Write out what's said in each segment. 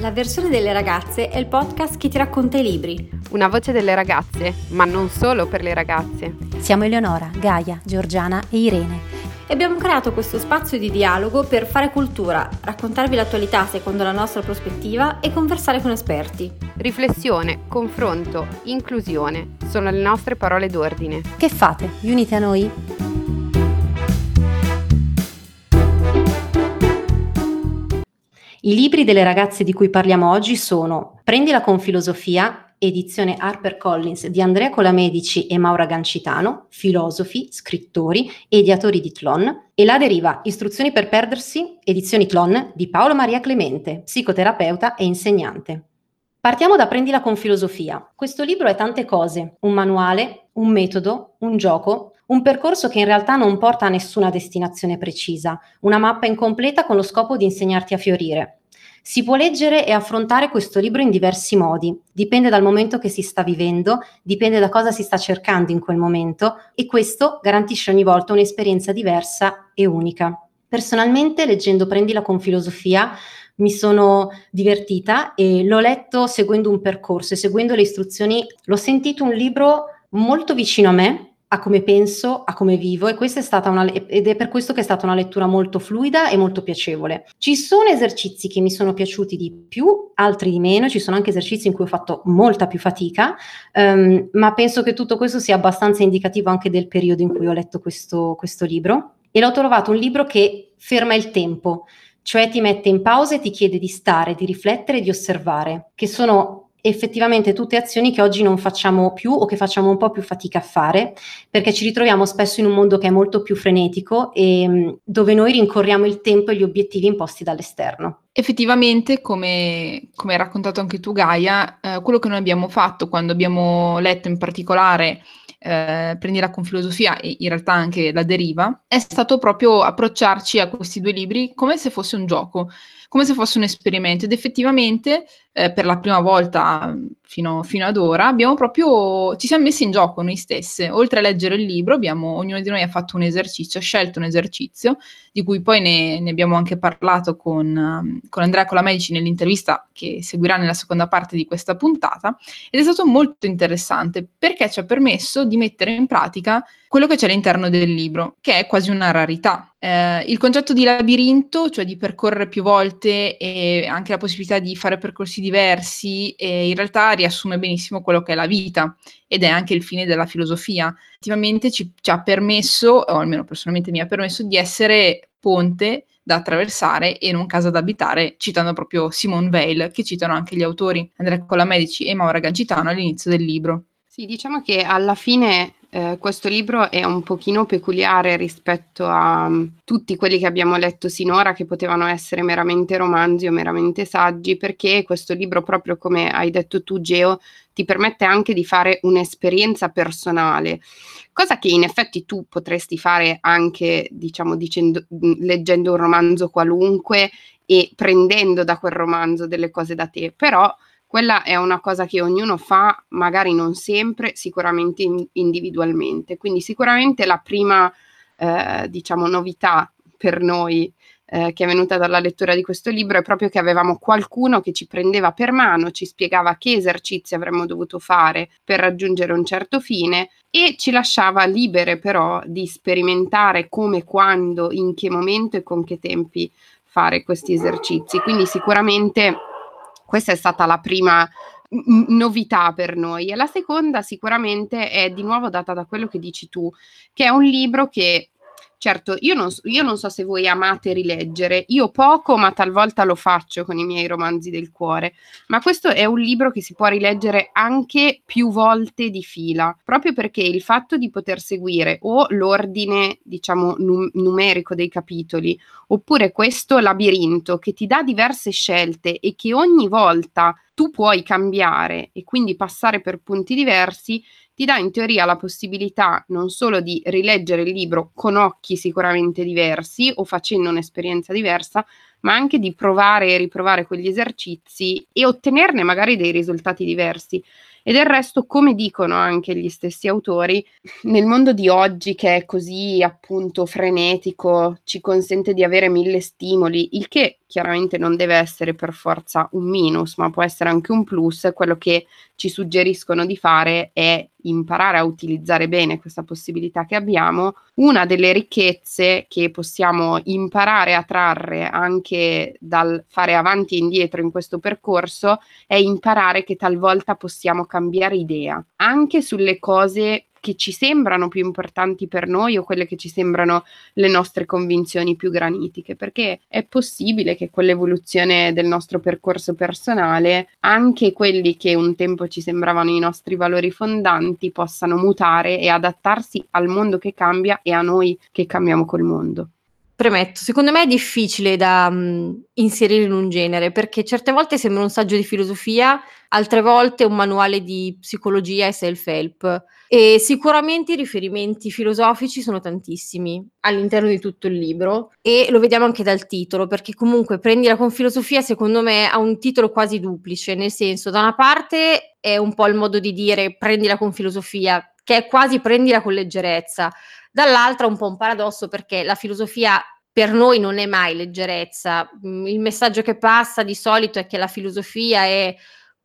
La versione delle ragazze è il podcast che ti racconta i libri. Una voce delle ragazze, ma non solo per le ragazze. Siamo Eleonora, Gaia, Giorgiana e Irene. E abbiamo creato questo spazio di dialogo per fare cultura, raccontarvi l'attualità secondo la nostra prospettiva e conversare con esperti. Riflessione, confronto, inclusione sono le nostre parole d'ordine. Che fate? Unite a noi? I libri delle ragazze di cui parliamo oggi sono Prendila con filosofia, edizione HarperCollins di Andrea Colamedici e Maura Gancitano, filosofi, scrittori e ideatori di Tlon, e La deriva, istruzioni per perdersi, edizioni Tlon di Paolo Maria Clemente, psicoterapeuta e insegnante. Partiamo da Prendila con filosofia. Questo libro è tante cose, un manuale, un metodo, un gioco, un percorso che in realtà non porta a nessuna destinazione precisa, una mappa incompleta con lo scopo di insegnarti a fiorire. Si può leggere e affrontare questo libro in diversi modi, dipende dal momento che si sta vivendo, dipende da cosa si sta cercando in quel momento e questo garantisce ogni volta un'esperienza diversa e unica. Personalmente, leggendo Prendila con filosofia, mi sono divertita e l'ho letto seguendo un percorso e seguendo le istruzioni. L'ho sentito un libro molto vicino a me, a come penso, a come vivo e questa è stata una ed è per questo che è stata una lettura molto fluida e molto piacevole. Ci sono esercizi che mi sono piaciuti di più, altri di meno, ci sono anche esercizi in cui ho fatto molta più fatica, um, ma penso che tutto questo sia abbastanza indicativo anche del periodo in cui ho letto questo, questo libro e l'ho trovato un libro che ferma il tempo, cioè ti mette in pausa e ti chiede di stare, di riflettere, di osservare, che sono effettivamente tutte azioni che oggi non facciamo più o che facciamo un po' più fatica a fare, perché ci ritroviamo spesso in un mondo che è molto più frenetico e mm, dove noi rincorriamo il tempo e gli obiettivi imposti dall'esterno. Effettivamente, come, come hai raccontato anche tu Gaia, eh, quello che noi abbiamo fatto quando abbiamo letto in particolare eh, Prendila con filosofia e in realtà anche La deriva, è stato proprio approcciarci a questi due libri come se fosse un gioco come se fosse un esperimento ed effettivamente eh, per la prima volta fino, fino, ad ora abbiamo proprio, ci siamo messi in gioco noi stesse, oltre a leggere il libro abbiamo, ognuno di noi ha fatto un esercizio, ha scelto un esercizio di cui poi ne, ne abbiamo anche parlato con, um, con Andrea Colamedici nell'intervista che seguirà nella seconda parte di questa puntata ed è stato molto interessante perché ci ha permesso di mettere in pratica quello che c'è all'interno del libro, che è quasi una rarità. Eh, il concetto di labirinto, cioè di percorrere più volte e anche la possibilità di fare percorsi diversi, eh, in realtà riassume benissimo quello che è la vita ed è anche il fine della filosofia. Effettivamente ci, ci ha permesso, o almeno personalmente mi ha permesso, di essere ponte da attraversare e non casa da abitare, citando proprio Simone Weil, che citano anche gli autori Andrea Colamedici e Maura Gancitano all'inizio del libro. Sì, diciamo che alla fine eh, questo libro è un pochino peculiare rispetto a um, tutti quelli che abbiamo letto sinora, che potevano essere meramente romanzi o meramente saggi, perché questo libro, proprio come hai detto tu, Geo, ti permette anche di fare un'esperienza personale, cosa che in effetti tu potresti fare anche, diciamo, dicendo, leggendo un romanzo qualunque e prendendo da quel romanzo delle cose da te, però quella è una cosa che ognuno fa, magari non sempre, sicuramente in, individualmente. Quindi sicuramente la prima, eh, diciamo, novità per noi eh, che è venuta dalla lettura di questo libro è proprio che avevamo qualcuno che ci prendeva per mano, ci spiegava che esercizi avremmo dovuto fare per raggiungere un certo fine e ci lasciava libere però di sperimentare come, quando, in che momento e con che tempi fare questi esercizi. Quindi sicuramente questa è stata la prima novità per noi. E la seconda sicuramente è di nuovo data da quello che dici tu, che è un libro che Certo, io non, io non, so se voi amate rileggere, io poco, ma talvolta lo faccio con i miei romanzi del cuore, ma questo è un libro che si può rileggere anche più volte di fila, proprio perché il fatto di poter seguire o l'ordine, diciamo, num- numerico dei capitoli, oppure questo labirinto che ti dà diverse scelte e che ogni volta tu puoi cambiare e quindi passare per punti diversi, ti dà in teoria la possibilità non solo di rileggere il libro con occhi sicuramente diversi o facendo un'esperienza diversa, ma anche di provare e riprovare quegli esercizi e ottenerne magari dei risultati diversi. E del resto, come dicono anche gli stessi autori, nel mondo di oggi che è così appunto frenetico, ci consente di avere mille stimoli, il che chiaramente non deve essere per forza un minus, ma può essere anche un plus, quello che ci suggeriscono di fare è imparare a utilizzare bene questa possibilità che abbiamo. Una delle ricchezze che possiamo imparare a trarre anche dal fare avanti e indietro in questo percorso è imparare che talvolta possiamo cambiare idea, anche sulle cose che ci sembrano più importanti per noi o quelle che ci sembrano le nostre convinzioni più granitiche, perché è possibile che con l'evoluzione del nostro percorso personale anche quelli che un tempo ci sembravano i nostri valori fondanti possano mutare e adattarsi al mondo che cambia e a noi che cambiamo col mondo. Premetto, secondo me è difficile da um, inserire in un genere perché certe volte sembra un saggio di filosofia, altre volte un manuale di psicologia e self-help. E sicuramente i riferimenti filosofici sono tantissimi all'interno di tutto il libro e lo vediamo anche dal titolo, perché comunque prendila con filosofia secondo me ha un titolo quasi duplice, nel senso da una parte è un po' il modo di dire prendila con filosofia, che è quasi prendila con leggerezza dall'altra un po' un paradosso perché la filosofia per noi non è mai leggerezza. Mm, il messaggio che passa di solito è che la filosofia è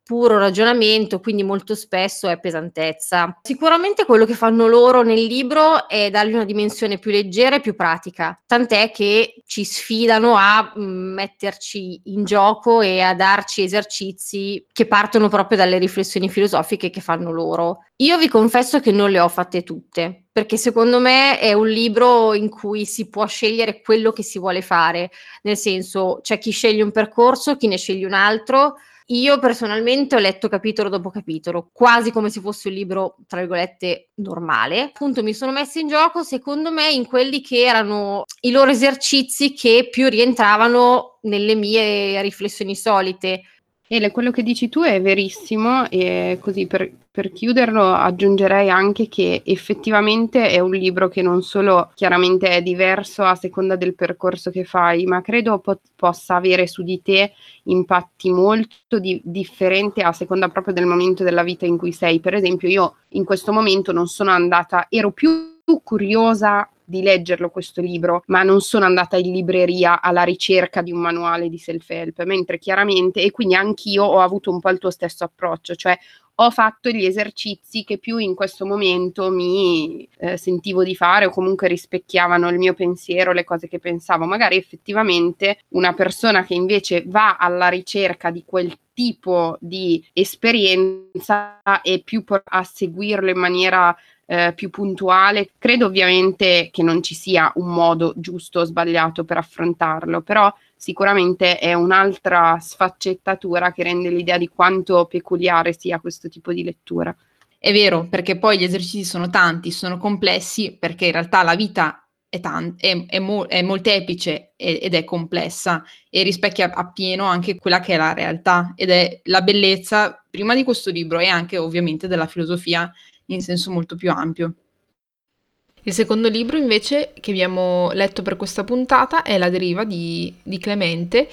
puro ragionamento, quindi molto spesso è pesantezza. Sicuramente quello che fanno loro nel libro è dargli una dimensione più leggera e più pratica, tant'è che ci sfidano a mm, metterci in gioco e a darci esercizi che partono proprio dalle riflessioni filosofiche che fanno loro. Io vi confesso che non le ho fatte tutte, perché secondo me è un libro in cui si può scegliere quello che si vuole fare, nel senso c'è chi sceglie un percorso, chi ne sceglie un altro io personalmente ho letto capitolo dopo capitolo, quasi come se fosse un libro, tra virgolette, normale. Appunto mi sono messa in gioco, secondo me, in quelli che erano i loro esercizi che più rientravano nelle mie riflessioni solite. Ele, quello che dici tu è verissimo e così per, per, chiuderlo aggiungerei anche che effettivamente è un libro che non solo chiaramente è diverso a seconda del percorso che fai, ma credo po- possa avere su di te impatti molto di- differenti a seconda proprio del momento della vita in cui sei. Per esempio io in questo momento non sono andata, ero più curiosa di leggerlo questo libro, ma non sono andata in libreria alla ricerca di un manuale di self-help, mentre chiaramente, e quindi anch'io ho avuto un po' il tuo stesso approccio, cioè ho fatto gli esercizi che più in questo momento mi eh, sentivo di fare o comunque rispecchiavano il mio pensiero, le cose che pensavo. Magari effettivamente una persona che invece va alla ricerca di quel tipo di esperienza e più a seguirlo in maniera eh, più puntuale. Credo ovviamente che non ci sia un modo giusto o sbagliato per affrontarlo, però sicuramente è un'altra sfaccettatura che rende l'idea di quanto peculiare sia questo tipo di lettura. È vero, perché poi gli esercizi sono tanti, sono complessi, perché in realtà la vita è, tan- è, è, mo- è molteplice ed è complessa e rispecchia appieno anche quella che è la realtà ed è la bellezza prima di questo libro e anche ovviamente della filosofia in senso molto più ampio. Il secondo libro invece che abbiamo letto per questa puntata è La deriva di, di Clemente.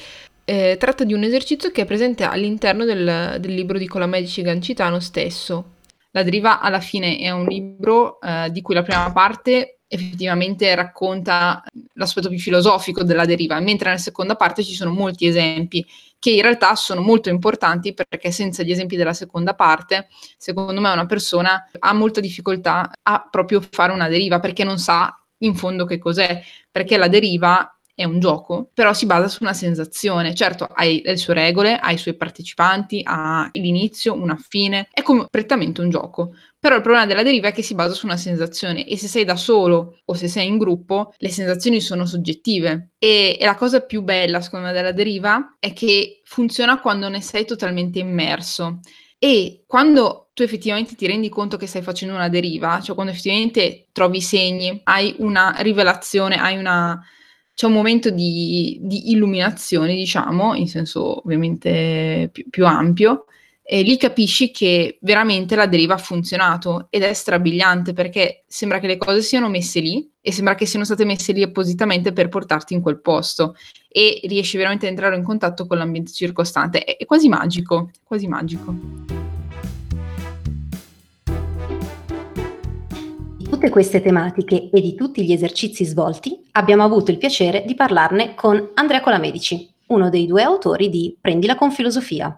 Eh, tratta di un esercizio che è presente all'interno del, del libro di Colamedici Gancitano stesso. La deriva alla fine è un libro eh, di cui la prima parte effettivamente racconta l'aspetto più filosofico della deriva, mentre nella seconda parte ci sono molti esempi che in realtà sono molto importanti perché senza gli esempi della seconda parte, secondo me una persona ha molta difficoltà a proprio fare una deriva perché non sa in fondo che cos'è, perché la deriva è un gioco, però si basa su una sensazione. Certo, hai le sue regole, ha i suoi partecipanti, ha l'inizio, una fine, è come prettamente un gioco. Però il problema della deriva è che si basa su una sensazione e se sei da solo o se sei in gruppo, le sensazioni sono soggettive. E, e la cosa più bella, secondo me, della deriva è che funziona quando ne sei totalmente immerso. E quando tu effettivamente ti rendi conto che stai facendo una deriva, cioè quando effettivamente trovi segni, hai una rivelazione, hai una, c'è un momento di, di, illuminazione, diciamo, in senso ovviamente più, più ampio, e lì capisci che veramente la deriva ha funzionato ed è strabiliante perché sembra che le cose siano messe lì e sembra che siano state messe lì appositamente per portarti in quel posto e riesci veramente ad entrare in contatto con l'ambiente circostante. È, è quasi magico, quasi magico. Di tutte queste tematiche e di tutti gli esercizi svolti abbiamo avuto il piacere di parlarne con Andrea Colamedici, uno dei due autori di Prendila con filosofia,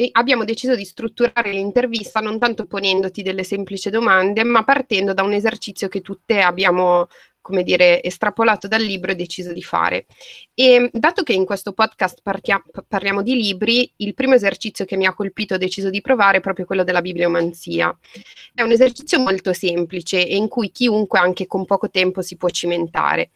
e abbiamo deciso di strutturare l'intervista non tanto ponendoti delle semplici domande, ma partendo da un esercizio che tutte abbiamo come dire, estrapolato dal libro e deciso di fare. E dato che in questo podcast partia- parliamo di libri, il primo esercizio che mi ha colpito e ho deciso di provare è proprio quello della bibliomanzia. È un esercizio molto semplice e in cui chiunque anche con poco tempo si può cimentare.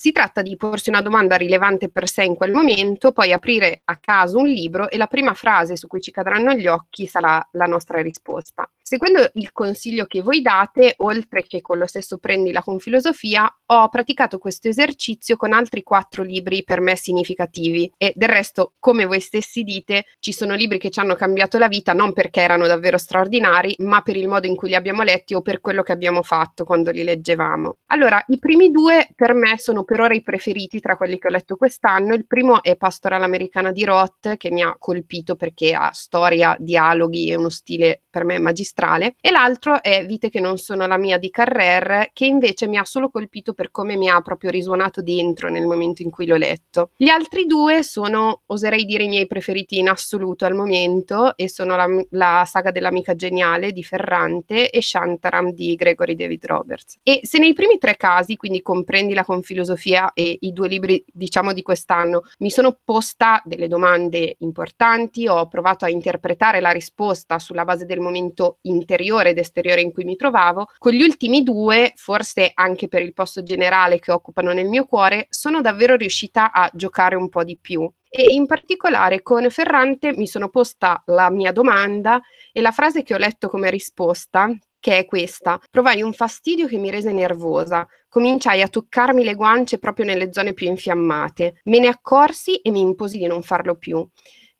Si tratta di porsi una domanda rilevante per sé in quel momento, poi aprire a caso un libro e la prima frase su cui ci cadranno gli occhi sarà la nostra risposta. Seguendo il consiglio che voi date, oltre che con lo stesso prendila con filosofia, ho praticato questo esercizio con altri quattro libri per me significativi e del resto, come voi stessi dite, ci sono libri che ci hanno cambiato la vita non perché erano davvero straordinari, ma per il modo in cui li abbiamo letti o per quello che abbiamo fatto quando li leggevamo. Allora, i primi due per me sono per ora i preferiti tra quelli che ho letto quest'anno. Il primo è Pastoral Americana di Roth, che mi ha colpito perché ha storia, dialoghi e uno stile per me magistrale, e l'altro è Vite che non sono la mia di Carrer, che invece mi ha solo colpito per come mi ha proprio risuonato dentro nel momento in cui l'ho letto. Gli altri due sono, oserei dire, i miei preferiti in assoluto al momento, e sono la, la saga dell'amica geniale di Ferrante e Shantaram di Gregory David Roberts. E se nei primi tre casi, quindi comprendila con filosofia e i due libri, diciamo, di quest'anno, mi sono posta delle domande importanti, ho provato a interpretare la risposta sulla base del momento interiore ed esteriore in cui mi trovavo. Con gli ultimi due, forse anche per il posto generale che occupano nel mio cuore, sono davvero riuscita a giocare un po' di più. E in particolare con Ferrante mi sono posta la mia domanda e la frase che ho letto come risposta, che è questa. Provai un fastidio che mi rese nervosa. Cominciai a toccarmi le guance proprio nelle zone più infiammate. Me ne accorsi e mi imposi di non farlo più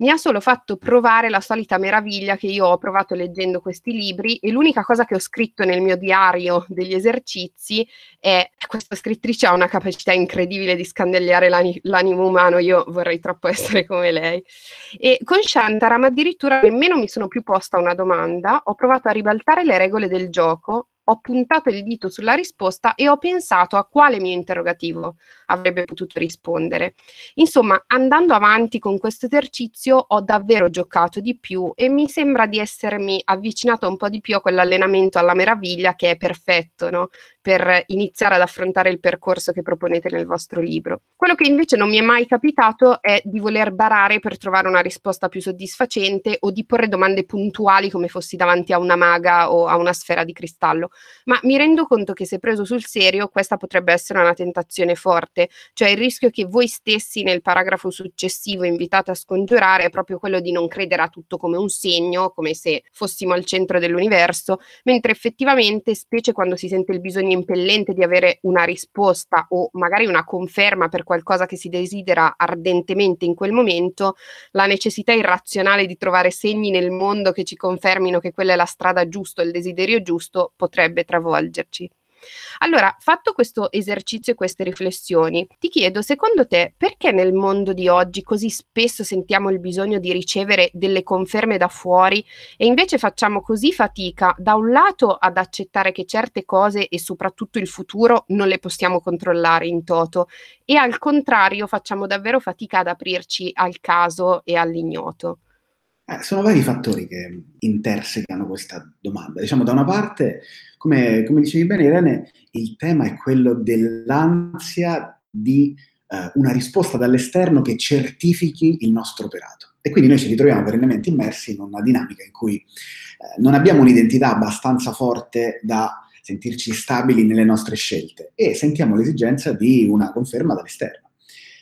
mi ha solo fatto provare la solita meraviglia che io ho provato leggendo questi libri e l'unica cosa che ho scritto nel mio diario degli esercizi è questa scrittrice ha una capacità incredibile di scandagliare l'ani- l'animo umano, io vorrei troppo essere come lei. E con Shantaram addirittura nemmeno mi sono più posta una domanda, ho provato a ribaltare le regole del gioco ho puntato il dito sulla risposta e ho pensato a quale mio interrogativo avrebbe potuto rispondere. Insomma, andando avanti con questo esercizio ho davvero giocato di più e mi sembra di essermi avvicinato un po' di più a quell'allenamento alla meraviglia che è perfetto no? per iniziare ad affrontare il percorso che proponete nel vostro libro. Quello che invece non mi è mai capitato è di voler barare per trovare una risposta più soddisfacente o di porre domande puntuali come fossi davanti a una maga o a una sfera di cristallo ma mi rendo conto che se preso sul serio questa potrebbe essere una tentazione forte, cioè il rischio che voi stessi nel paragrafo successivo invitate a scongiurare è proprio quello di non credere a tutto come un segno, come se fossimo al centro dell'universo, mentre effettivamente, specie quando si sente il bisogno impellente di avere una risposta o magari una conferma per qualcosa che si desidera ardentemente in quel momento, la necessità irrazionale di trovare segni nel mondo che ci confermino che quella è la strada giusta, il desiderio giusto, potrebbe potrebbe travolgerci. Allora, fatto questo esercizio e queste riflessioni, ti chiedo, secondo te, perché nel mondo di oggi così spesso sentiamo il bisogno di ricevere delle conferme da fuori e invece facciamo così fatica, da un lato, ad accettare che certe cose e soprattutto il futuro non le possiamo controllare in toto e al contrario facciamo davvero fatica ad aprirci al caso e all'ignoto? Eh, sono vari fattori che intersecano questa domanda. Diciamo, da una parte, come, come dicevi bene Irene, il tema è quello dell'ansia di eh, una risposta dall'esterno che certifichi il nostro operato. E quindi noi ci ritroviamo perennemente immersi in una dinamica in cui eh, non abbiamo un'identità abbastanza forte da sentirci stabili nelle nostre scelte e sentiamo l'esigenza di una conferma dall'esterno.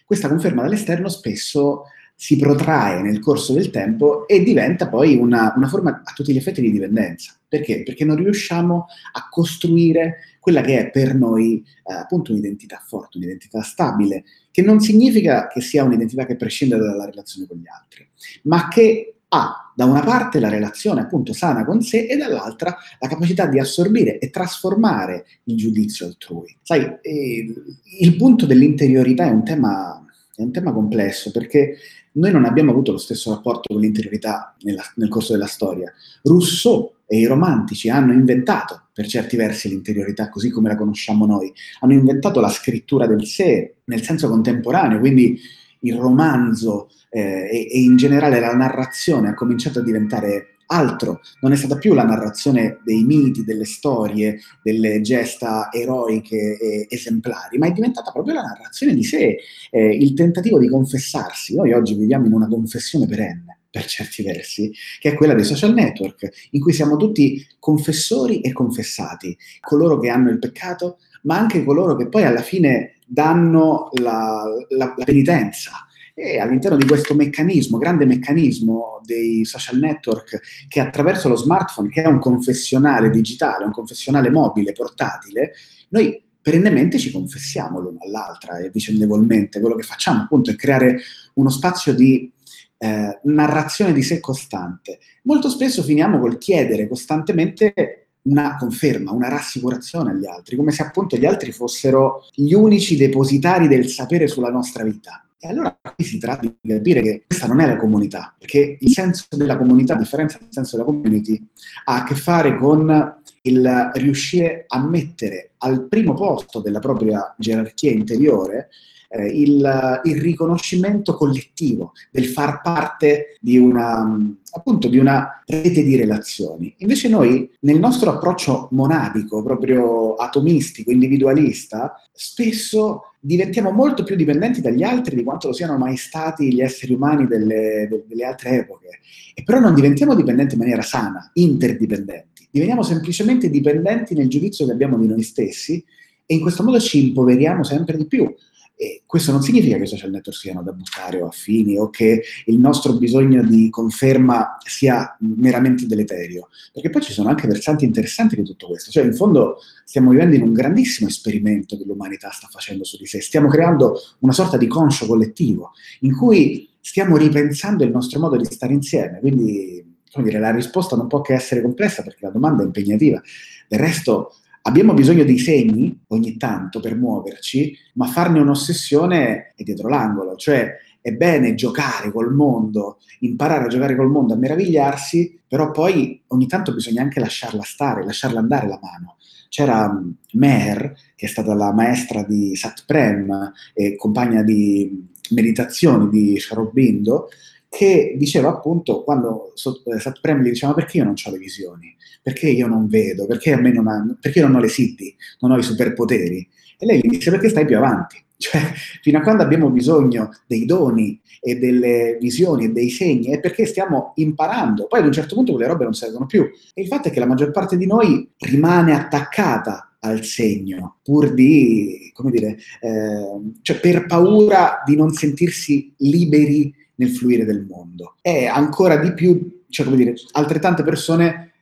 Questa conferma dall'esterno spesso si protrae nel corso del tempo e diventa poi una, una, forma a tutti gli effetti di dipendenza. Perché? Perché non riusciamo a costruire quella che è per noi eh, appunto un'identità forte, un'identità stabile, che non significa che sia un'identità che prescinde dalla relazione con gli altri, ma che ha da una parte la relazione appunto sana con sé e dall'altra la capacità di assorbire e trasformare il giudizio altrui. Sai, eh, il punto dell'interiorità è un tema, è un tema complesso perché noi non abbiamo avuto lo stesso rapporto con l'interiorità nella, nel corso della storia. Rousseau e i romantici hanno inventato per certi versi l'interiorità così come la conosciamo noi, hanno inventato la scrittura del sé nel senso contemporaneo, quindi il romanzo eh, e, e in generale la narrazione ha cominciato a diventare altro, non è stata più la narrazione dei miti, delle storie, delle gesta eroiche e esemplari, ma è diventata proprio la narrazione di sé, eh, il tentativo di confessarsi. Noi oggi viviamo in una confessione perenne, per certi versi, che è quella dei social network, in cui siamo tutti confessori e confessati, coloro che hanno il peccato, ma anche coloro che poi alla fine danno la, la, la penitenza e all'interno di questo meccanismo, grande meccanismo dei social network che attraverso lo smartphone, che è un confessionale digitale, un confessionale mobile, portatile, noi perennemente ci confessiamo l'uno all'altra e vicendevolmente. Quello che facciamo appunto è creare uno spazio di eh, narrazione di sé costante. Molto spesso finiamo col chiedere costantemente una conferma, una rassicurazione agli altri, come se appunto gli altri fossero gli unici depositari del sapere sulla nostra vita. E allora qui si tratta di capire che questa non è la comunità, perché il senso della comunità, a differenza del senso della community, ha a che fare con il riuscire a mettere al primo posto della propria gerarchia interiore eh, il, il, riconoscimento collettivo, del far parte di una, appunto, di una rete di relazioni. Invece noi, nel nostro approccio monadico, proprio atomistico, individualista, spesso diventiamo molto più dipendenti dagli altri di quanto lo siano mai stati gli esseri umani delle, delle altre epoche. E però non diventiamo dipendenti in maniera sana, interdipendenti. Diveniamo semplicemente dipendenti nel giudizio che abbiamo di noi stessi e in questo modo ci impoveriamo sempre di più. E questo non significa che i social network siano da buttare o affini o che il nostro bisogno di conferma sia meramente deleterio, perché poi ci sono anche versanti interessanti di tutto questo. Cioè, in fondo, stiamo vivendo in un grandissimo esperimento che l'umanità sta facendo su di sé. Stiamo creando una sorta di conscio collettivo in cui stiamo ripensando il nostro modo di stare insieme. Quindi, come dire, la risposta non può che essere complessa perché la domanda è impegnativa. Del resto, Abbiamo bisogno dei segni ogni tanto per muoverci, ma farne un'ossessione è dietro l'angolo, cioè è bene giocare col mondo, imparare a giocare col mondo, a meravigliarsi, però poi ogni tanto bisogna anche lasciarla stare, lasciarla andare la mano. C'era mm, Meher, che è stata la maestra di Sat Prem e compagna di meditazione di Sharobindo, che diceva appunto, quando eh, Sat Prem gli diceva perché io non ho le visioni? perché io non vedo, perché, a me non ha, perché non ho le siddhi, non ho i superpoteri? E lei gli dice perché stai più avanti. Cioè, fino a quando abbiamo bisogno dei doni e delle visioni e dei segni, è perché stiamo imparando. Poi ad un certo punto quelle robe non servono più. E il fatto è che la maggior parte di noi rimane attaccata al segno, pur di, come dire, eh, cioè per paura di non sentirsi liberi nel fluire del mondo. E ancora di più, cioè come dire, altrettante persone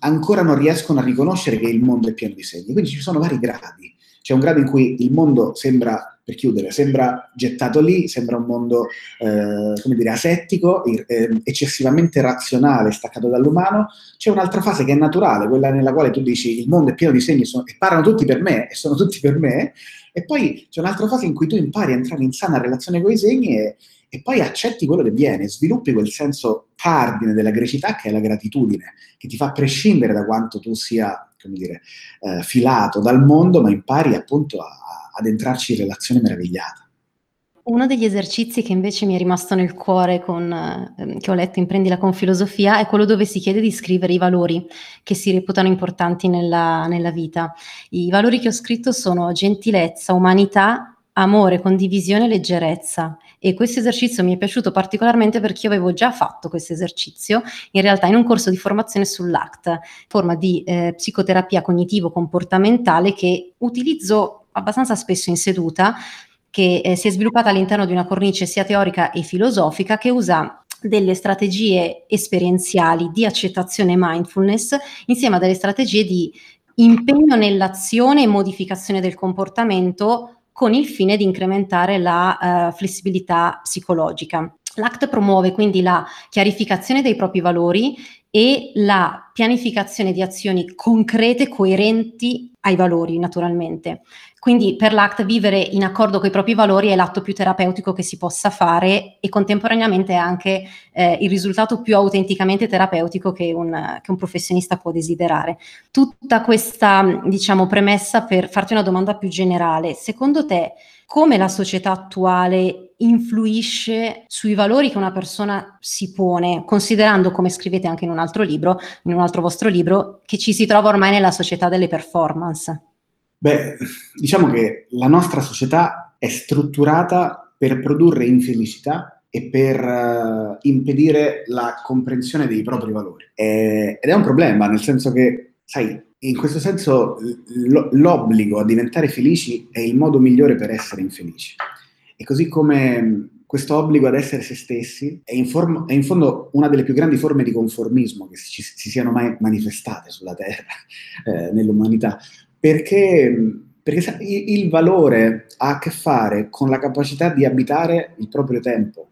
ancora non riescono a riconoscere che il mondo è pieno di segni. Quindi ci sono vari gradi. C'è un grado in cui il mondo sembra, per chiudere, sembra gettato lì, sembra un mondo, eh, come dire, asettico, eh, eccessivamente razionale, staccato dall'umano. C'è un'altra fase che è naturale, quella nella quale tu dici il mondo è pieno di segni sono, e parlano tutti per me, e sono tutti per me. E poi c'è un'altra fase in cui tu impari a entrare in sana relazione con i segni e, e poi accetti quello che viene, sviluppi quel senso cardine della grecità che è la gratitudine, che ti fa prescindere da quanto tu sia, come dire, eh, filato dal mondo, ma impari appunto a, ad entrarci in relazione meravigliata. Uno degli esercizi che invece mi è rimasto nel cuore con, eh, che ho letto in Prendila con filosofia è quello dove si chiede di scrivere i valori che si reputano importanti nella, nella vita. I valori che ho scritto sono gentilezza, umanità, amore, condivisione, leggerezza. E questo esercizio mi è piaciuto particolarmente perché io avevo già fatto questo esercizio, in realtà in un corso di formazione sull'ACT, forma di eh, psicoterapia cognitivo-comportamentale che utilizzo abbastanza spesso in seduta, che eh, si è sviluppata all'interno di una cornice sia teorica e filosofica che usa delle strategie esperienziali di accettazione mindfulness insieme a delle strategie di impegno nell'azione e modificazione del comportamento con il fine di incrementare la uh, flessibilità psicologica. L'ACT promuove quindi la chiarificazione dei propri valori e la pianificazione di azioni concrete, coerenti ai valori, naturalmente. Quindi per l'ACT vivere in accordo con i propri valori è l'atto più terapeutico che si possa fare e contemporaneamente è anche eh, il risultato più autenticamente terapeutico che un, che un, professionista può desiderare. Tutta questa, diciamo, premessa per farti una domanda più generale. Secondo te, come la società attuale influisce sui valori che una persona si pone, considerando, come scrivete anche in un altro libro, in un altro vostro libro, che ci si trova ormai nella società delle performance? Beh, diciamo che la nostra società è strutturata per produrre infelicità e per uh, impedire la comprensione dei propri valori. E, ed è un problema, nel senso che, sai, in questo senso l- l'obbligo a diventare felici è il modo migliore per essere infelici. E così come questo obbligo ad essere se stessi è in, form- è in fondo una delle più grandi forme di conformismo che si, si siano mai manifestate sulla Terra, eh, nell'umanità, perché, perché il valore ha a che fare con la capacità di abitare il proprio tempo,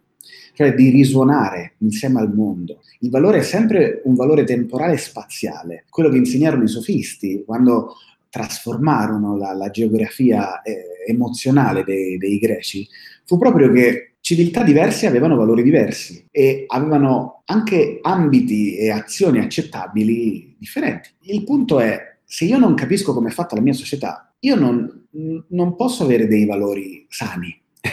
cioè di risuonare insieme al mondo. Il valore è sempre un valore temporale e spaziale, quello che insegnarono i sofisti quando trasformarono la, la geografia eh, emozionale dei, dei greci, fu proprio che civiltà diverse avevano valori diversi e avevano anche ambiti e azioni accettabili differenti. Il punto è se io non capisco come è fatta la mia società, io non, non posso avere dei valori sani.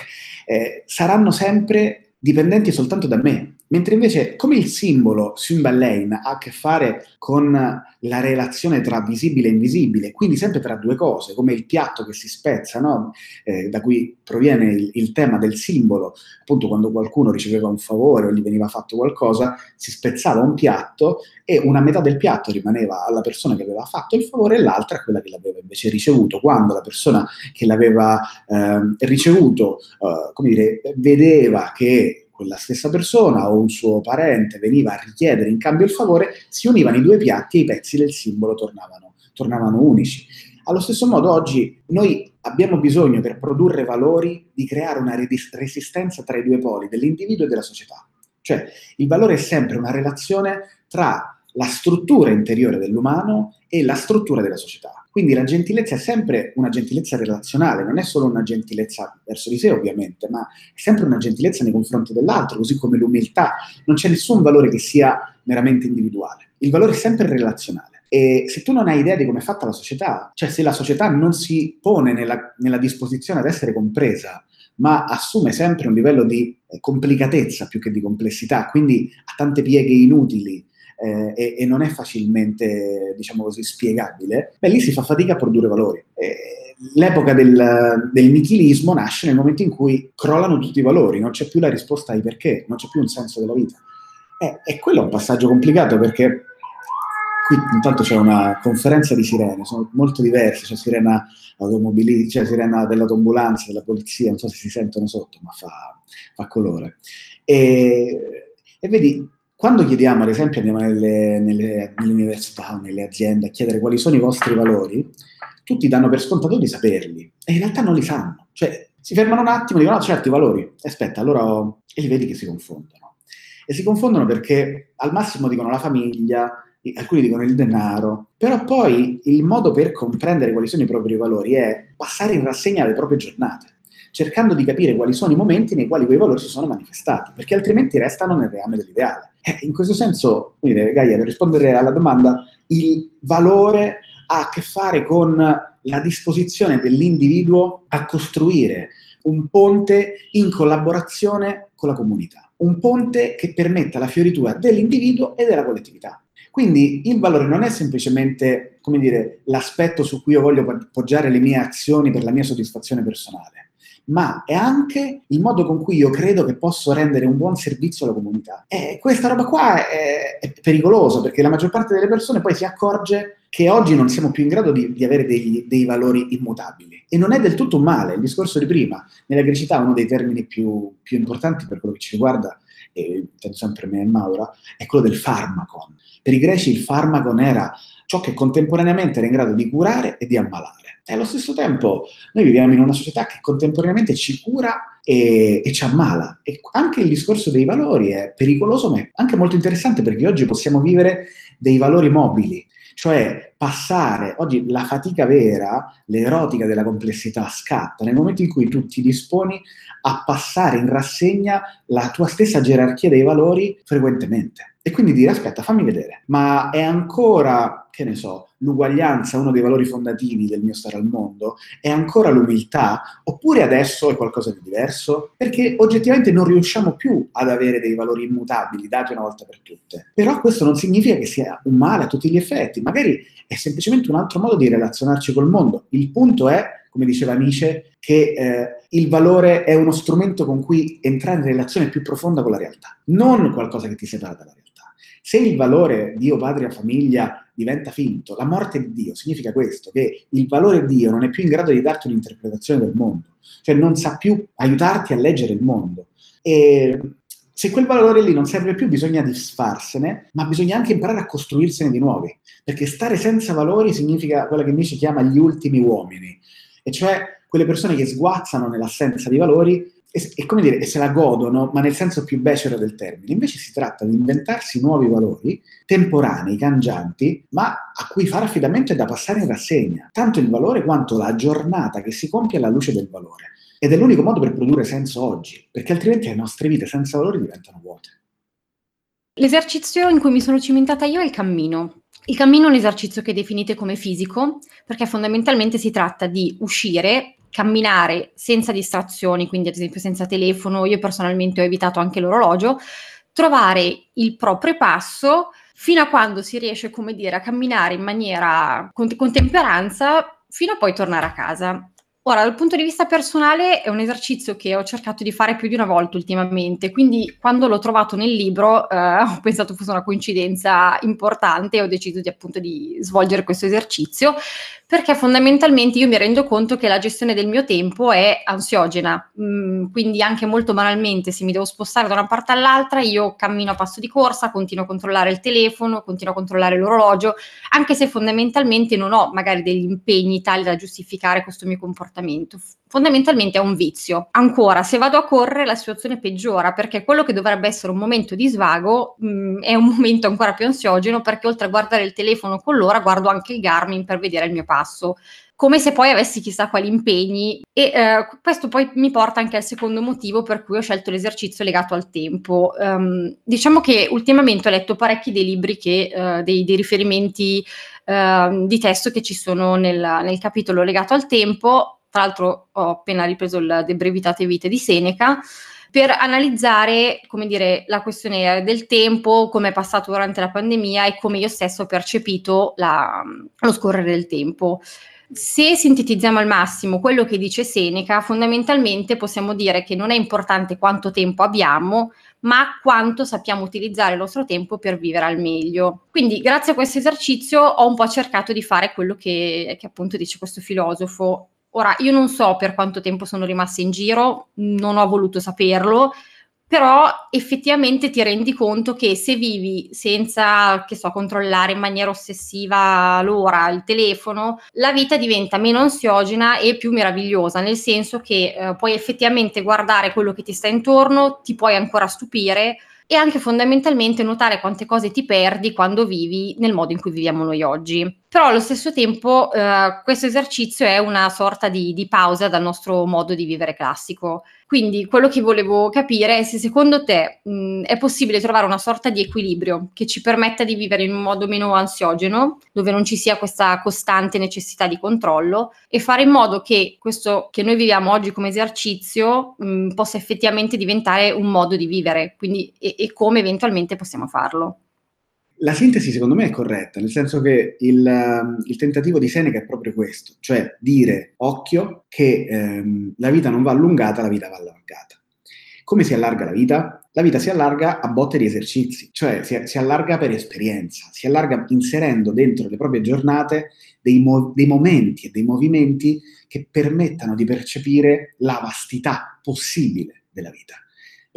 Eh, saranno sempre dipendenti soltanto da me. Mentre invece, come il simbolo Symbol Lane ha a che fare con la relazione tra visibile e invisibile, quindi sempre tra due cose, come il piatto che si spezza, no? eh, da cui proviene il, il, tema del simbolo, appunto quando qualcuno riceveva un favore o gli veniva fatto qualcosa, si spezzava un piatto e una metà del piatto rimaneva alla persona che aveva fatto il favore e l'altra a quella che l'aveva invece ricevuto. Quando la persona che l'aveva eh, ricevuto, eh, come dire, vedeva che quella stessa persona o un suo parente veniva a richiedere in cambio il favore, si univano i due piatti e i pezzi del simbolo tornavano, tornavano unici. Allo stesso modo oggi noi abbiamo bisogno per produrre valori di creare una resistenza tra i due poli, dell'individuo e della società. Cioè il valore è sempre una relazione tra la struttura interiore dell'umano e la struttura della società. Quindi la gentilezza è sempre una gentilezza relazionale, non è solo una gentilezza verso di sé ovviamente, ma è sempre una gentilezza nei confronti dell'altro, così come l'umiltà. Non c'è nessun valore che sia meramente individuale. Il valore è sempre relazionale. E se tu non hai idea di come è fatta la società, cioè se la società non si pone nella, nella disposizione ad essere compresa, ma assume sempre un livello di eh, complicatezza più che di complessità, quindi ha tante pieghe inutili, eh, e, e, non è facilmente, diciamo così, spiegabile, beh, lì si fa fatica a produrre valori. Eh, l'epoca del, del, nichilismo nasce nel momento in cui crollano tutti i valori, non c'è più la risposta ai perché, non c'è più un senso della vita. Eh, e quello è un passaggio complicato perché qui intanto c'è una conferenza di sirene, sono molto diverse, c'è sirena automobilistica, c'è sirena dell'autoambulanza, della polizia, non so se si sentono sotto, ma fa, fa colore. E, e vedi, quando chiediamo, ad esempio, andiamo nelle, nelle, nelle università nelle aziende a chiedere quali sono i vostri valori, tutti danno per scontato di saperli e in realtà non li sanno. Cioè, si fermano un attimo e dicono, no, certo, i valori. Aspetta, allora... E li vedi che si confondono. E si confondono perché al massimo dicono la famiglia, alcuni dicono il denaro, però poi il modo per comprendere quali sono i propri valori è passare in rassegna le proprie giornate cercando di capire quali sono i momenti nei quali quei valori si sono manifestati, perché altrimenti restano nel reame dell'ideale. Eh, in questo senso, dire, Gaia, per rispondere alla domanda, il valore ha a che fare con la disposizione dell'individuo a costruire un ponte in collaborazione con la comunità, un ponte che permetta la fioritura dell'individuo e della collettività. Quindi il valore non è semplicemente, come dire, l'aspetto su cui io voglio poggiare le mie azioni per la mia soddisfazione personale ma è anche il modo con cui io credo che posso rendere un buon servizio alla comunità. E questa roba qua è, è pericolosa perché la maggior parte delle persone poi si accorge che oggi non siamo più in grado di, di avere dei, dei, valori immutabili. E non è del tutto male, il discorso di prima, nella grecità uno dei termini più, più importanti per quello che ci riguarda, e intendo sempre me e Maura, è quello del farmacon. Per i greci il farmacon era ciò che contemporaneamente era in grado di curare e di ammalare. E allo stesso tempo noi viviamo in una società che contemporaneamente ci cura e, e, ci ammala. E anche il discorso dei valori è pericoloso, ma è anche molto interessante perché oggi possiamo vivere dei valori mobili, cioè passare, oggi la fatica vera, l'erotica della complessità scatta nel momento in cui tu ti disponi a passare in rassegna la tua stessa gerarchia dei valori frequentemente. E quindi dire, aspetta, fammi vedere, ma è ancora, che ne so, l'uguaglianza uno dei valori fondativi del mio stare al mondo? È ancora l'umiltà? Oppure adesso è qualcosa di diverso? Perché oggettivamente non riusciamo più ad avere dei valori immutabili dati una volta per tutte. Però questo non significa che sia un male a tutti gli effetti, magari è semplicemente un altro modo di relazionarci col mondo. Il punto è come diceva Nietzsche, che eh, il valore è uno strumento con cui entrare in relazione più profonda con la realtà, non qualcosa che ti separa dalla realtà. Se il valore Dio, patria, famiglia diventa finto, la morte di Dio significa questo, che il valore Dio non è più in grado di darti un'interpretazione del mondo, cioè non sa più aiutarti a leggere il mondo. E se quel valore lì non serve più, bisogna disfarsene, ma bisogna anche imparare a costruirsene di nuovi, perché stare senza valori significa quello che Nietzsche chiama gli ultimi uomini, e cioè quelle persone che sguazzano nell'assenza di valori e, e, come dire, e se la godono, ma nel senso più becero del termine. Invece si tratta di inventarsi nuovi valori, temporanei, cangianti, ma a cui fare affidamento è da passare in rassegna, tanto il valore quanto la giornata che si compie alla luce del valore. Ed è l'unico modo per produrre senso oggi, perché altrimenti le nostre vite senza valori diventano vuote. L'esercizio in cui mi sono cimentata io è il cammino. Il cammino è un esercizio che definite come fisico, perché fondamentalmente si tratta di uscire, camminare senza distrazioni, quindi ad esempio senza telefono, io personalmente ho evitato anche l'orologio, trovare il proprio passo fino a quando si riesce, come dire, a camminare in maniera con, con temperanza fino a poi tornare a casa. Ora, dal punto di vista personale è un esercizio che ho cercato di fare più di una volta ultimamente, quindi quando l'ho trovato nel libro eh, ho pensato fosse una coincidenza importante e ho deciso di appunto di svolgere questo esercizio perché fondamentalmente io mi rendo conto che la gestione del mio tempo è ansiogena, mm, quindi anche molto banalmente se mi devo spostare da una parte all'altra io cammino a passo di corsa, continuo a controllare il telefono, continuo a controllare l'orologio, anche se fondamentalmente non ho magari degli impegni tali da giustificare questo mio comportamento fondamentalmente è un vizio. Ancora, se vado a correre la situazione peggiora perché quello che dovrebbe essere un momento di svago mh, mm, è un momento ancora più ansiogeno perché oltre a guardare il telefono con l'ora guardo anche il Garmin per vedere il mio passo come se poi avessi chissà quali impegni e eh, questo poi mi porta anche al secondo motivo per cui ho scelto l'esercizio legato al tempo. Um, diciamo che ultimamente ho letto parecchi dei libri che, uh, dei, dei, riferimenti uh, di testo che ci sono nel, nel capitolo legato al tempo tra l'altro ho appena ripreso il De Brevitate Vite di Seneca, per analizzare, come dire, la questione del tempo, come è passato durante la pandemia e come io stesso ho percepito la, lo scorrere del tempo. Se sintetizziamo al massimo quello che dice Seneca, fondamentalmente possiamo dire che non è importante quanto tempo abbiamo, ma quanto sappiamo utilizzare il nostro tempo per vivere al meglio. Quindi, grazie a questo esercizio, ho un po' cercato di fare quello che, che appunto dice questo filosofo, Ora, io non so per quanto tempo sono rimasta in giro, non ho voluto saperlo, però effettivamente ti rendi conto che se vivi senza, che so, controllare in maniera ossessiva l'ora, il telefono, la vita diventa meno ansiogena e più meravigliosa, nel senso che eh, puoi effettivamente guardare quello che ti sta intorno, ti puoi ancora stupire e anche fondamentalmente notare quante cose ti perdi quando vivi nel modo in cui viviamo noi oggi. Però allo stesso tempo eh, questo esercizio è una sorta di, di pausa dal nostro modo di vivere classico. Quindi quello che volevo capire è se secondo te mh, è possibile trovare una sorta di equilibrio che ci permetta di vivere in un modo meno ansiogeno, dove non ci sia questa costante necessità di controllo e fare in modo che questo che noi viviamo oggi come esercizio mh, possa effettivamente diventare un modo di vivere, quindi e, e come eventualmente possiamo farlo. La sintesi secondo me è corretta, nel senso che il, ehm, il tentativo di Seneca è proprio questo, cioè dire occhio che ehm, la vita non va allungata, la vita va allargata. Come si allarga la vita? La vita si allarga a botte di esercizi, cioè si, si allarga per esperienza, si allarga inserendo dentro le proprie giornate dei, mo- dei momenti e dei movimenti che permettano di percepire la vastità possibile della vita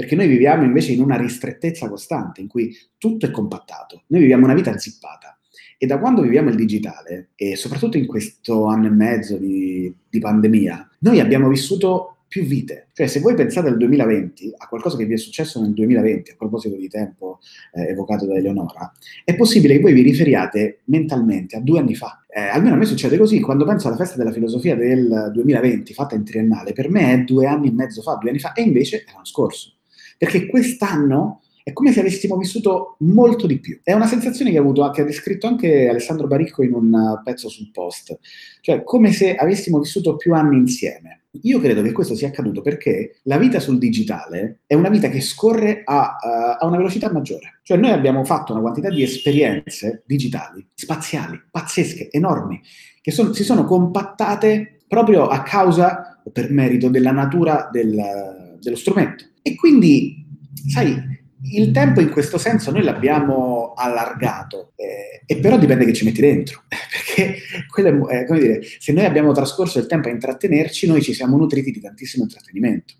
perché noi viviamo invece in una ristrettezza costante in cui tutto è compattato. Noi viviamo una vita zippata E da quando viviamo il digitale, e soprattutto in questo anno e mezzo di, di pandemia, noi abbiamo vissuto più vite. Cioè, se voi pensate al 2020, a qualcosa che vi è successo nel 2020, a proposito di tempo eh, evocato da Eleonora, è possibile che voi vi riferiate mentalmente a due anni fa. Eh, almeno a me succede così, quando penso alla festa della filosofia del 2020, fatta in triennale, per me è due anni e mezzo fa, due anni fa, e invece è l'anno scorso. Perché quest'anno è come se avessimo vissuto molto di più. È una sensazione che ha avuto, che ha descritto anche Alessandro Baricco in un pezzo sul post, cioè come se avessimo vissuto più anni insieme. Io credo che questo sia accaduto perché la vita sul digitale è una vita che scorre a, uh, a, una velocità maggiore. Cioè noi abbiamo fatto una quantità di esperienze digitali, spaziali, pazzesche, enormi, che son, si sono compattate proprio a causa o per merito della natura del, dello strumento. E quindi, sai, il tempo in questo senso noi l'abbiamo allargato, eh, e però dipende che ci metti dentro, perché quello è, come dire, se noi abbiamo trascorso il tempo a intrattenerci, noi ci siamo nutriti di tantissimo intrattenimento.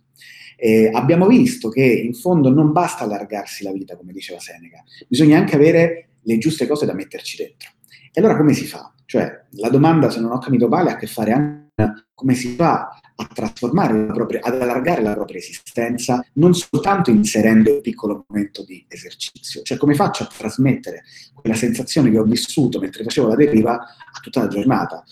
Eh, abbiamo visto che in fondo non basta allargarsi la vita, come diceva Seneca, bisogna anche avere le giuste cose da metterci dentro. E allora come si fa? Cioè, la domanda, se non ho capito male, ha a che fare anche con come si fa a trasformare la propria, ad allargare la propria esistenza, non soltanto inserendo un piccolo momento di esercizio, cioè come faccio a trasmettere quella sensazione che ho vissuto mentre facevo la deriva a tutta la giornata.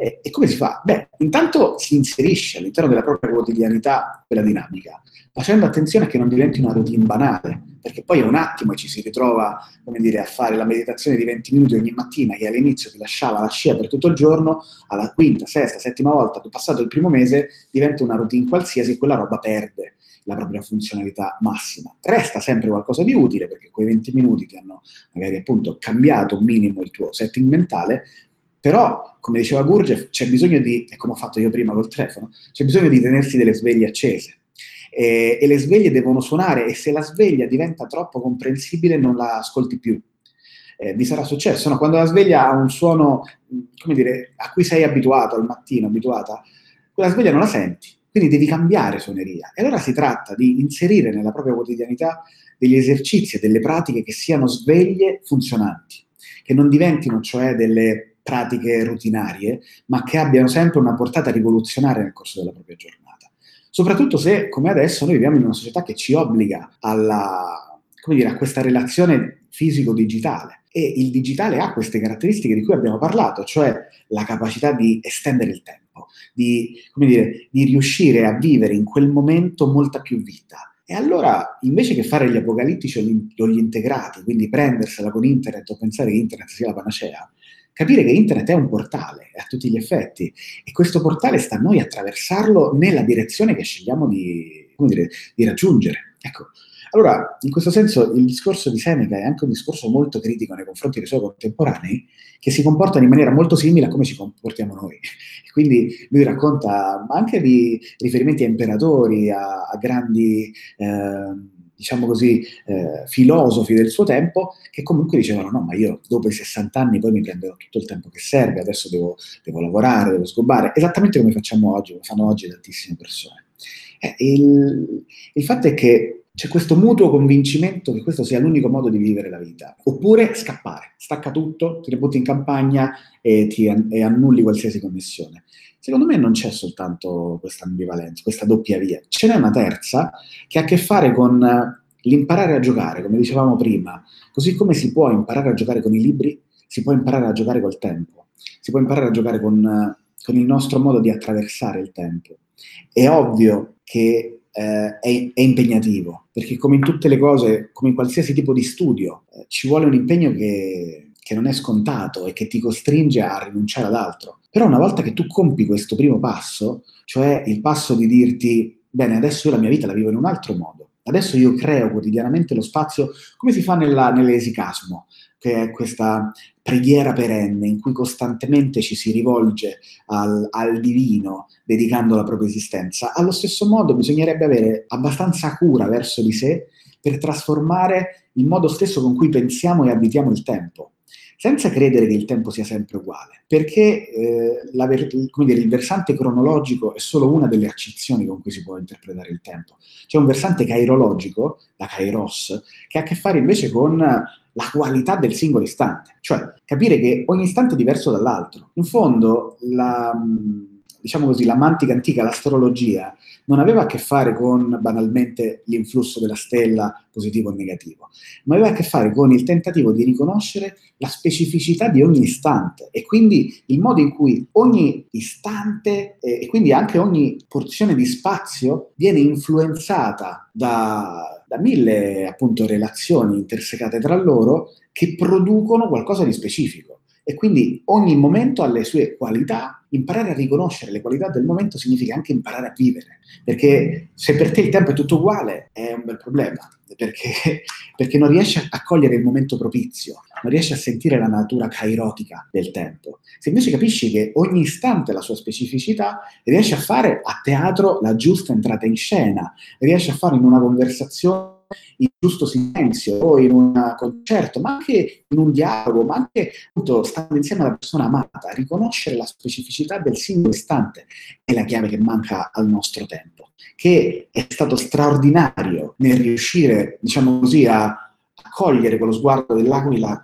E, e come si fa? Beh, intanto si inserisce all'interno della propria quotidianità quella dinamica, facendo attenzione a che non diventi una routine banale, perché poi è un attimo e ci si ritrova, come dire, a fare la meditazione di 20 minuti ogni mattina che all'inizio ti lasciava la scia per tutto il giorno, alla quinta, sesta, settima volta, passato il primo mese, diventa una routine qualsiasi e quella roba perde la propria funzionalità massima. Resta sempre qualcosa di utile perché quei 20 minuti ti hanno magari appunto cambiato un minimo il tuo setting mentale, però, come diceva Gurgev, c'è bisogno di, e come ho fatto io prima col telefono, c'è bisogno di tenersi delle sveglie accese. E, e le sveglie devono suonare e se la sveglia diventa troppo comprensibile non la ascolti più. Eh, vi sarà successo, no? quando la sveglia ha un suono, come dire, a cui sei abituato al mattino, abituata, quella sveglia non la senti, quindi devi cambiare suoneria. E allora si tratta di inserire nella propria quotidianità degli esercizi e delle pratiche che siano sveglie funzionanti, che non diventino cioè delle pratiche rutinarie, ma che abbiano sempre una portata rivoluzionaria nel corso della propria giornata. Soprattutto se, come adesso, noi viviamo in una società che ci obbliga alla, dire, a questa relazione fisico-digitale. E il digitale ha queste caratteristiche di cui abbiamo parlato, cioè la capacità di estendere il tempo, di, dire, di riuscire a vivere in quel momento molta più vita. E allora, invece che fare gli apocalittici o gli integrati, quindi prendersela con internet o pensare che internet sia la panacea, capire che internet è un portale a tutti gli effetti e questo portale sta a noi attraversarlo nella direzione che scegliamo di, dire, di raggiungere. Ecco, allora, in questo senso, il discorso di Seneca è anche un discorso molto critico nei confronti dei suoi contemporanei, che si comportano in maniera molto simile a come ci comportiamo noi. Quindi lui racconta anche di riferimenti a imperatori, a, a grandi... Eh, diciamo così, eh, filosofi del suo tempo, che comunque dicevano no, ma io dopo i 60 anni poi mi prenderò tutto il tempo che serve, adesso devo, devo lavorare, devo scobbare, esattamente come facciamo oggi, come fanno oggi tantissime persone. Eh, il, il fatto è che c'è questo mutuo convincimento che questo sia l'unico modo di vivere la vita. Oppure scappare, stacca tutto, ti ributti in campagna e, ti, e annulli qualsiasi connessione. Secondo me non c'è soltanto questa ambivalenza, questa doppia via, ce n'è una terza che ha a che fare con eh, l'imparare a giocare, come dicevamo prima, così come si può imparare a giocare con i libri, si può imparare a giocare col tempo, si può imparare a giocare con, eh, con il nostro modo di attraversare il tempo. È ovvio che eh, è, è, impegnativo, perché come in tutte le cose, come in qualsiasi tipo di studio, eh, ci vuole un impegno che, che non è scontato e che ti costringe a rinunciare ad altro. Però una volta che tu compi questo primo passo, cioè il passo di dirti, bene, adesso io la mia vita la vivo in un altro modo, adesso io creo quotidianamente lo spazio, come si fa nella, nell'esicasmo, che è questa preghiera perenne in cui costantemente ci si rivolge al, al, divino dedicando la propria esistenza. Allo stesso modo bisognerebbe avere abbastanza cura verso di sé per trasformare il modo stesso con cui pensiamo e abitiamo il tempo senza credere che il tempo sia sempre uguale, perché eh, ver- dire, il versante cronologico è solo una delle accezioni con cui si può interpretare il tempo. C'è un versante cairologico, la kairos, che ha a che fare invece con la qualità del singolo istante, cioè capire che ogni istante è diverso dall'altro. In fondo, la, diciamo così, la mantica antica, l'astrologia, non aveva a che fare con banalmente l'influsso della stella positivo o negativo, ma aveva a che fare con il tentativo di riconoscere la specificità di ogni istante e quindi il modo in cui ogni istante eh, e quindi anche ogni porzione di spazio viene influenzata da, da mille appunto relazioni intersecate tra loro che producono qualcosa di specifico. E quindi ogni momento ha le sue qualità, imparare a riconoscere le qualità del momento significa anche imparare a vivere, perché se per te il tempo è tutto uguale è un bel problema, perché, perché non riesci a cogliere il momento propizio, non riesci a sentire la natura kairotica del tempo. Se invece capisci che ogni istante ha la sua specificità, riesci a fare a teatro la giusta entrata in scena, riesci a fare in una conversazione il giusto silenzio o in un concerto, ma anche in un dialogo, ma anche appunto stando insieme alla persona amata, riconoscere la specificità del singolo istante è la chiave che manca al nostro tempo, che è stato straordinario nel riuscire, diciamo così, a cogliere con lo sguardo dell'aquila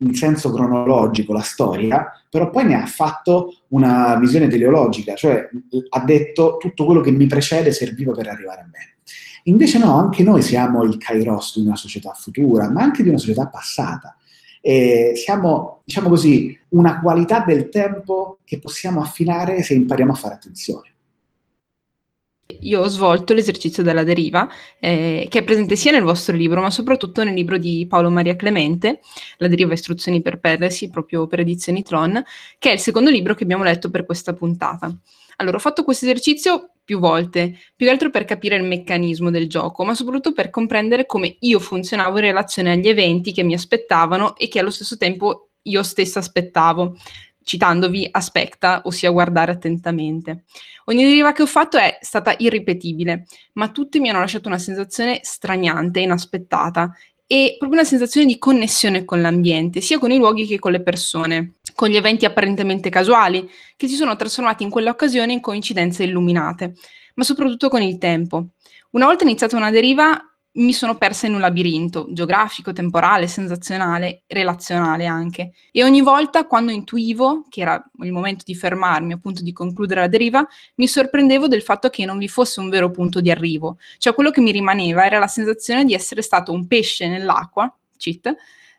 in senso cronologico la storia, però poi ne ha fatto una visione teleologica, cioè ha detto tutto quello che mi precede serviva per arrivare a me. Invece no, anche noi siamo il kairos di una società futura, ma anche di una società passata. E siamo, diciamo così, una qualità del tempo che possiamo affinare se impariamo a fare attenzione. Io ho svolto l'esercizio della deriva, eh, che è presente sia nel vostro libro, ma soprattutto nel libro di Paolo Maria Clemente, La deriva istruzioni per perdersi, proprio per edizioni Tron, che è il secondo libro che abbiamo letto per questa puntata. Allora, ho fatto questo esercizio più volte, più che altro per capire il meccanismo del gioco, ma soprattutto per comprendere come io funzionavo in relazione agli eventi che mi aspettavano e che allo stesso tempo io stessa aspettavo, citandovi aspetta, ossia guardare attentamente. Ogni deriva che ho fatto è stata irripetibile, ma tutte mi hanno lasciato una sensazione straniante, inaspettata e proprio una sensazione di connessione con l'ambiente, sia con i luoghi che con le persone, con gli eventi apparentemente casuali, che si sono trasformati in quell'occasione in coincidenze illuminate, ma soprattutto con il tempo. Una volta iniziata una deriva, mi sono persa in un labirinto geografico, temporale, sensazionale, relazionale anche. E ogni volta quando intuivo che era il momento di fermarmi, appunto di concludere la deriva, mi sorprendevo del fatto che non vi fosse un vero punto di arrivo. Cioè quello che mi rimaneva era la sensazione di essere stato un pesce nell'acqua, cheat,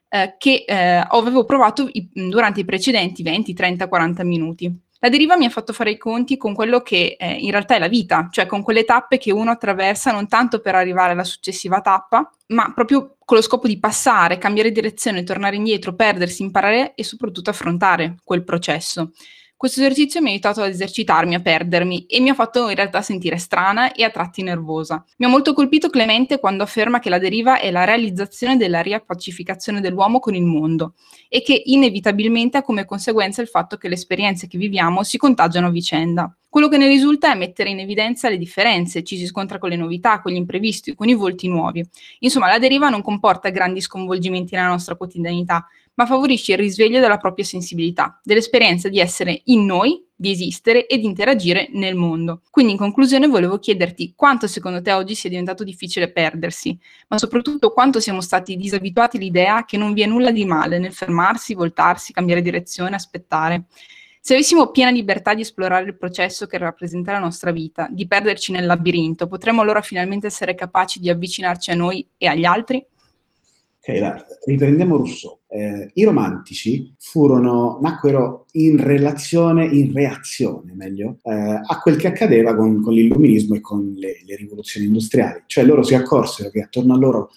eh, che eh, avevo provato i, durante i precedenti 20, 30, 40 minuti. La deriva mi ha fatto fare i conti con quello che eh, in realtà è la vita, cioè con quelle tappe che uno attraversa non tanto per arrivare alla successiva tappa, ma proprio con lo scopo di passare, cambiare direzione, tornare indietro, perdersi, imparare e soprattutto affrontare quel processo. Questo esercizio mi ha aiutato ad esercitarmi, a perdermi e mi ha fatto in realtà sentire strana e a tratti nervosa. Mi ha molto colpito Clemente quando afferma che la deriva è la realizzazione della riappacificazione dell'uomo con il mondo e che inevitabilmente ha come conseguenza il fatto che le esperienze che viviamo si contagiano a vicenda. Quello che ne risulta è mettere in evidenza le differenze, ci si scontra con le novità, con gli imprevisti, con i volti nuovi. Insomma, la deriva non comporta grandi sconvolgimenti nella nostra quotidianità, ma favorisce il risveglio della propria sensibilità, dell'esperienza di essere in noi, di esistere e di interagire nel mondo. Quindi in conclusione volevo chiederti quanto secondo te oggi sia diventato difficile perdersi, ma soprattutto quanto siamo stati disabituati all'idea che non vi è nulla di male nel fermarsi, voltarsi, cambiare direzione, aspettare. Se avessimo piena libertà di esplorare il processo che rappresenta la nostra vita, di perderci nel labirinto, potremmo allora finalmente essere capaci di avvicinarci a noi e agli altri? Ok, riprendiamo Rousseau. Eh, I romantici furono, nacquero in relazione, in reazione, meglio, eh, a quel che accadeva con, con l'illuminismo e con le, le, rivoluzioni industriali. Cioè loro si accorsero che attorno a loro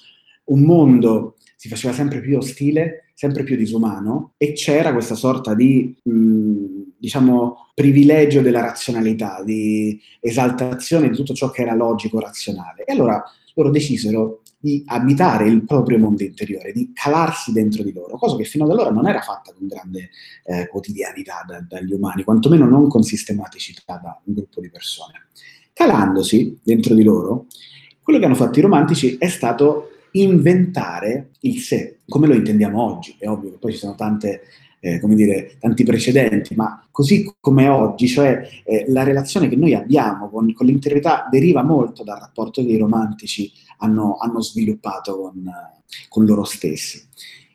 un mondo si faceva sempre più ostile, sempre più disumano e c'era questa sorta di, mh, diciamo, privilegio della razionalità, di esaltazione di tutto ciò che era logico, razionale. E allora loro decisero di abitare il proprio mondo interiore, di calarsi dentro di loro, cosa che fino ad allora non era fatta con grande eh, quotidianità da, dagli umani, quantomeno non con sistematicità da un gruppo di persone. Calandosi dentro di loro, quello che hanno fatto i romantici è stato inventare il sé, come lo intendiamo oggi. È ovvio che poi ci sono tante eh, come dire, tanti precedenti, ma così come oggi, cioè eh, la relazione che noi abbiamo con, con, l'interiorità deriva molto dal rapporto che i romantici hanno, hanno sviluppato con, con loro stessi.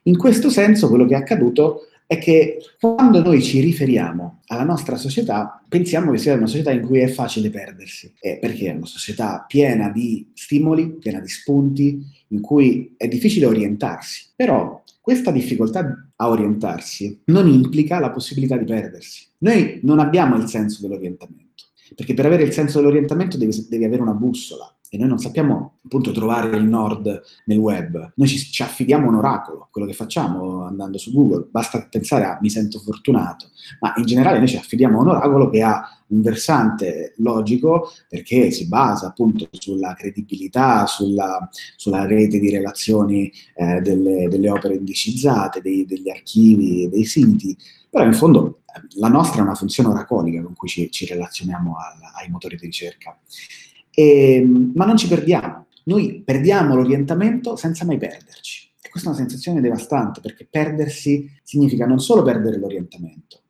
In questo senso quello che è accaduto è che quando noi ci riferiamo alla nostra società, pensiamo che sia una società in cui è facile perdersi, eh, perché è una società piena di stimoli, piena di spunti, in cui è difficile orientarsi. Però questa difficoltà a orientarsi non implica la possibilità di perdersi. Noi non abbiamo il senso dell'orientamento, perché per avere il senso dell'orientamento devi, devi avere una bussola, e noi non sappiamo appunto trovare il nord nel web, noi ci, ci, affidiamo a un oracolo, quello che facciamo andando su Google, basta pensare a mi sento fortunato, ma in generale noi ci affidiamo a un oracolo che ha un versante logico perché si basa appunto sulla credibilità, sulla, sulla rete di relazioni eh, delle, delle, opere indicizzate, dei, degli archivi, dei siti, però in fondo la nostra è una funzione oracolica con cui ci, ci relazioniamo al, ai motori di ricerca. E, ehm, ma non ci perdiamo. Noi perdiamo l'orientamento senza mai perderci. E questa è una sensazione devastante perché perdersi significa non solo perdere l'orientamento,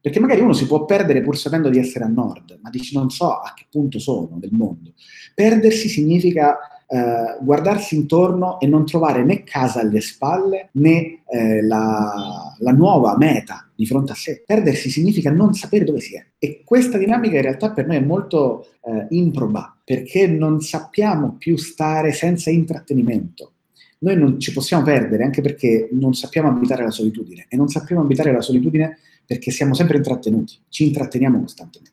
perché magari uno si può perdere pur sapendo di essere a nord, ma dici non so a che punto sono del mondo. Perdersi significa eh, guardarsi intorno e non trovare né casa alle spalle né eh, la, la, nuova meta di fronte a sé. Perdersi significa non sapere dove si è. E questa dinamica in realtà per noi è molto eh, improba, perché non sappiamo più stare senza intrattenimento. Noi non ci possiamo perdere anche perché non sappiamo abitare la solitudine e non sappiamo abitare la solitudine perché siamo sempre intrattenuti, ci intratteniamo costantemente.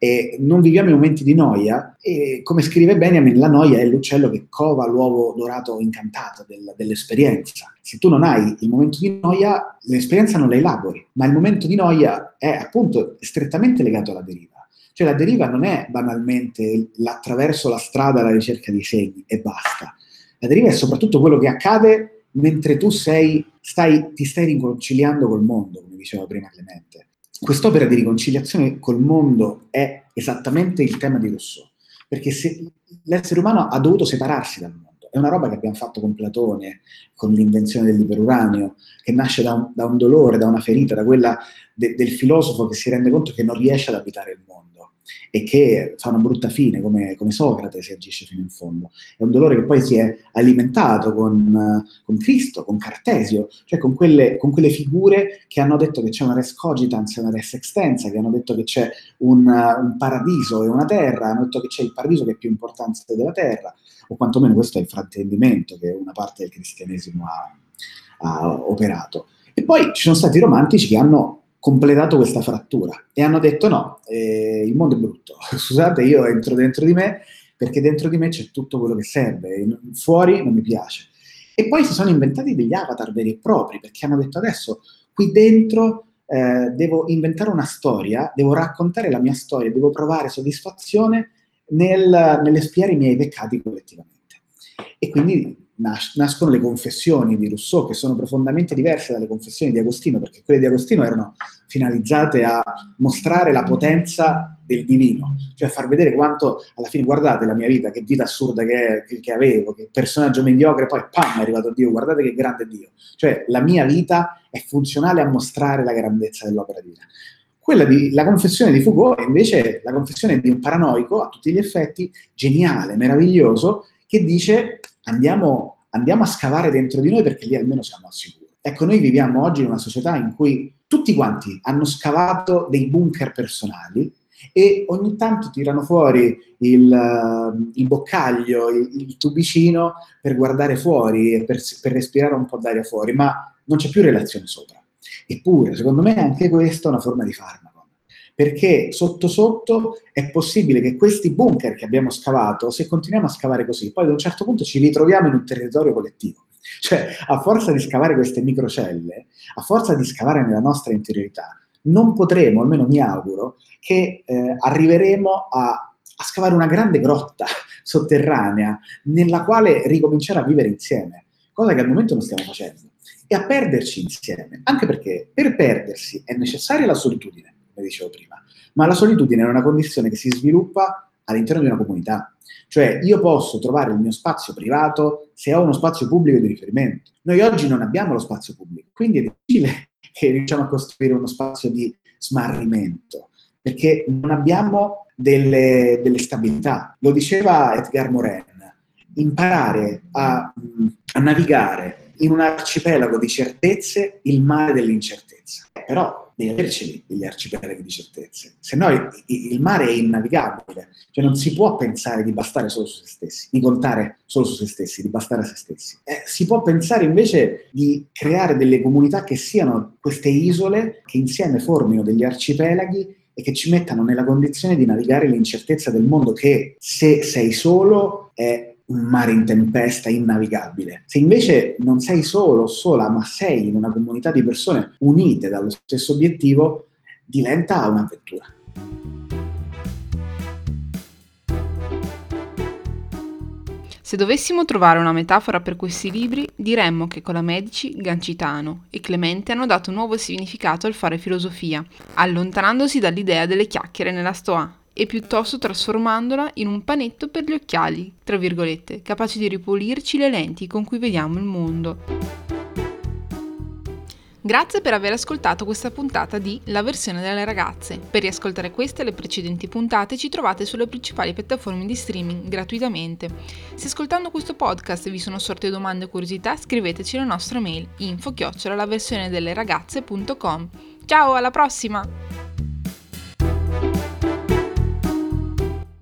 E non viviamo i momenti di noia e come scrive Benjamin la noia è l'uccello che cova l'uovo dorato incantato del, dell'esperienza. Se tu non hai il momento di noia l'esperienza non la elabori ma il momento di noia è appunto strettamente legato alla deriva cioè la deriva non è banalmente attraverso la strada la ricerca di segni e basta la deriva è soprattutto quello che accade mentre tu sei, stai, ti stai riconciliando col mondo come diceva prima Clemente quest'opera di riconciliazione col mondo è esattamente il tema di Rousseau, perché se l'essere umano ha dovuto separarsi dal mondo. È una roba che abbiamo fatto con Platone, con l'invenzione dell'iperuranio, che nasce da un, da un dolore, da una ferita, da quella de, del filosofo che si rende conto che non riesce ad abitare il mondo e che fa una brutta fine, come, come, Socrate si agisce fino in fondo. È un dolore che poi si è alimentato con, con Cristo, con Cartesio, cioè con quelle, con quelle, figure che hanno detto che c'è una res cogitans e una res extensa, che hanno detto che c'è un, un paradiso e una terra, hanno detto che c'è il paradiso che è più importante della terra, o quantomeno questo è il fraintendimento che una parte del cristianesimo ha, ha operato. E poi ci sono stati romantici che hanno completato questa frattura e hanno detto no, eh, il mondo è brutto, scusate io entro dentro di me perché dentro di me c'è tutto quello che serve, fuori non mi piace. E poi si sono inventati degli avatar veri e propri perché hanno detto adesso qui dentro eh, devo inventare una storia, devo raccontare la mia storia, devo provare soddisfazione nel, nell'espiare i miei peccati collettivamente. E quindi nas- nascono le confessioni di Rousseau, che sono profondamente diverse dalle confessioni di Agostino, perché quelle di Agostino erano finalizzate a mostrare la potenza del divino, cioè a far vedere quanto alla fine, guardate la mia vita, che vita assurda che, che, che avevo, che personaggio mediocre, poi pam, è arrivato Dio, guardate che grande Dio. Cioè la mia vita è funzionale a mostrare la grandezza dell'opera divina. Quella di, la confessione di Foucault è invece la confessione di un paranoico, a tutti gli effetti, geniale, meraviglioso, che dice andiamo, andiamo a scavare dentro di noi perché lì almeno siamo al sicuro. Ecco, noi viviamo oggi in una società in cui tutti quanti hanno scavato dei bunker personali e ogni tanto tirano fuori il, il boccaglio, il, il, tubicino per guardare fuori e per, per respirare un po' d'aria fuori, ma non c'è più relazione sopra. Eppure, secondo me, anche questa è una forma di farmaco perché sotto sotto è possibile che questi bunker che abbiamo scavato, se continuiamo a scavare così, poi ad un certo punto ci ritroviamo in un territorio collettivo. Cioè, a forza di scavare queste microcelle, a forza di scavare nella nostra interiorità, non potremo, almeno mi auguro, che eh, arriveremo a, a scavare una grande grotta sotterranea nella quale ricominciare a vivere insieme, cosa che al momento non stiamo facendo, e a perderci insieme, anche perché per perdersi è necessaria la solitudine come dicevo prima, ma la solitudine è una condizione che si sviluppa all'interno di una comunità. Cioè io posso trovare il mio spazio privato se ho uno spazio pubblico di riferimento. Noi oggi non abbiamo lo spazio pubblico, quindi è difficile che riusciamo a costruire uno spazio di smarrimento, perché non abbiamo delle, delle stabilità. Lo diceva Edgar Morin, imparare a, a navigare in un arcipelago di certezze il mare dell'incertezza. Eh, però devi averceli degli arcipelaghi di certezze, se no il, il, mare è innavigabile, cioè non si può pensare di bastare solo su se stessi, di contare solo su se stessi, di bastare a se stessi. Eh, si può pensare invece di creare delle comunità che siano queste isole che insieme formino degli arcipelaghi e che ci mettano nella condizione di navigare l'incertezza del mondo che se sei solo è un mare in tempesta innavigabile. Se invece non sei solo o sola, ma sei in una comunità di persone unite dallo stesso obiettivo, diventa un'avventura. Se dovessimo trovare una metafora per questi libri, diremmo che Colamedici, Gancitano e Clemente hanno dato nuovo significato al fare filosofia, allontanandosi dall'idea delle chiacchiere nella Stoa e piuttosto trasformandola in un panetto per gli occhiali, tra virgolette, capace di ripulirci le lenti con cui vediamo il mondo. Grazie per aver ascoltato questa puntata di La versione delle ragazze. Per riascoltare queste e le precedenti puntate ci trovate sulle principali piattaforme di streaming gratuitamente. Se ascoltando questo podcast vi sono sorte domande o curiosità, scriveteci alla nostra mail info chiocciola la versione delle ragazze.com. Ciao, alla prossima!